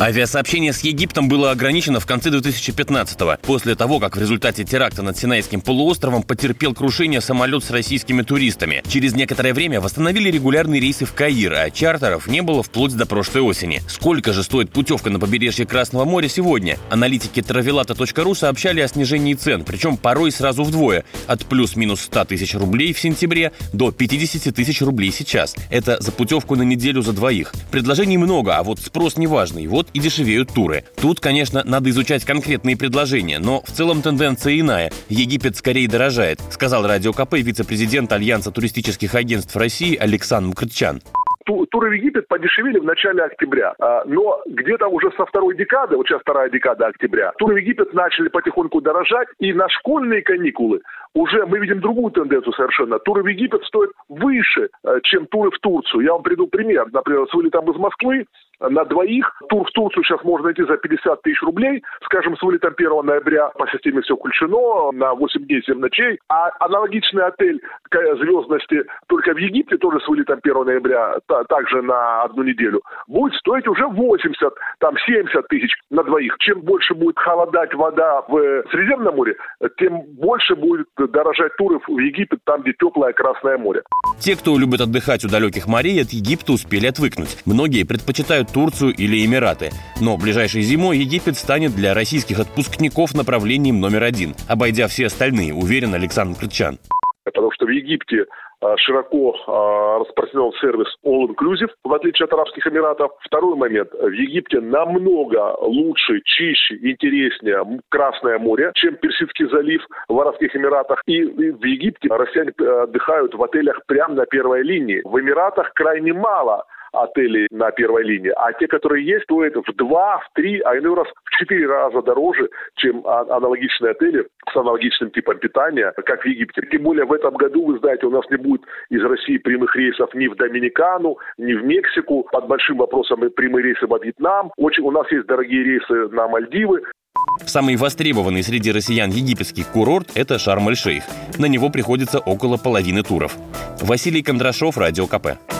Авиасообщение с Египтом было ограничено в конце 2015-го, после того, как в результате теракта над Синайским полуостровом потерпел крушение самолет с российскими туристами. Через некоторое время восстановили регулярные рейсы в Каир, а чартеров не было вплоть до прошлой осени. Сколько же стоит путевка на побережье Красного моря сегодня? Аналитики travelata.ru сообщали о снижении цен, причем порой сразу вдвое, от плюс-минус 100 тысяч рублей в сентябре до 50 тысяч рублей сейчас. Это за путевку на неделю за двоих. Предложений много, а вот спрос неважный. Вот и дешевеют туры. Тут, конечно, надо изучать конкретные предложения, но в целом тенденция иная. Египет скорее дорожает, сказал Радио КП вице-президент Альянса туристических агентств России Александр Мкртчан туры в Египет подешевели в начале октября. А, но где-то уже со второй декады, вот сейчас вторая декада октября, туры в Египет начали потихоньку дорожать. И на школьные каникулы уже мы видим другую тенденцию совершенно. Туры в Египет стоят выше, э, чем туры в Турцию. Я вам приду пример. Например, с вылетом из Москвы на двоих. Тур в Турцию сейчас можно найти за 50 тысяч рублей, скажем, с вылетом 1 ноября по системе все включено на 8 дней 7 ночей. А аналогичный отель звездности только в Египте, тоже с вылетом 1 ноября, та, также на одну неделю, будет стоить уже 80, там 70 тысяч на двоих. Чем больше будет холодать вода в Средиземном море, тем больше будет дорожать туры в Египет, там, где теплое Красное море. Те, кто любит отдыхать у далеких морей, от Египта успели отвыкнуть. Многие предпочитают Турцию или Эмираты. Но ближайшей зимой Египет станет для российских отпускников направлением номер один, обойдя все остальные, уверен Александр Крычан. Потому что в Египте широко а, распространен сервис All Inclusive, в отличие от Арабских Эмиратов. Второй момент. В Египте намного лучше, чище, интереснее Красное море, чем Персидский залив в Арабских Эмиратах. И в Египте россияне отдыхают в отелях прямо на первой линии. В Эмиратах крайне мало отелей на первой линии, а те, которые есть, стоят в два, в три, а иной раз в четыре раза дороже, чем а, аналогичные отели с аналогичным типом питания, как в Египте. Тем более в этом году, вы знаете, у нас не будет из России прямых рейсов ни в Доминикану, ни в Мексику. Под большим вопросом прямые рейсы во Вьетнам. Очень, у нас есть дорогие рейсы на Мальдивы. Самый востребованный среди россиян египетский курорт – это Шарм-эль-Шейх. На него приходится около половины туров. Василий Кондрашов, Радио КП.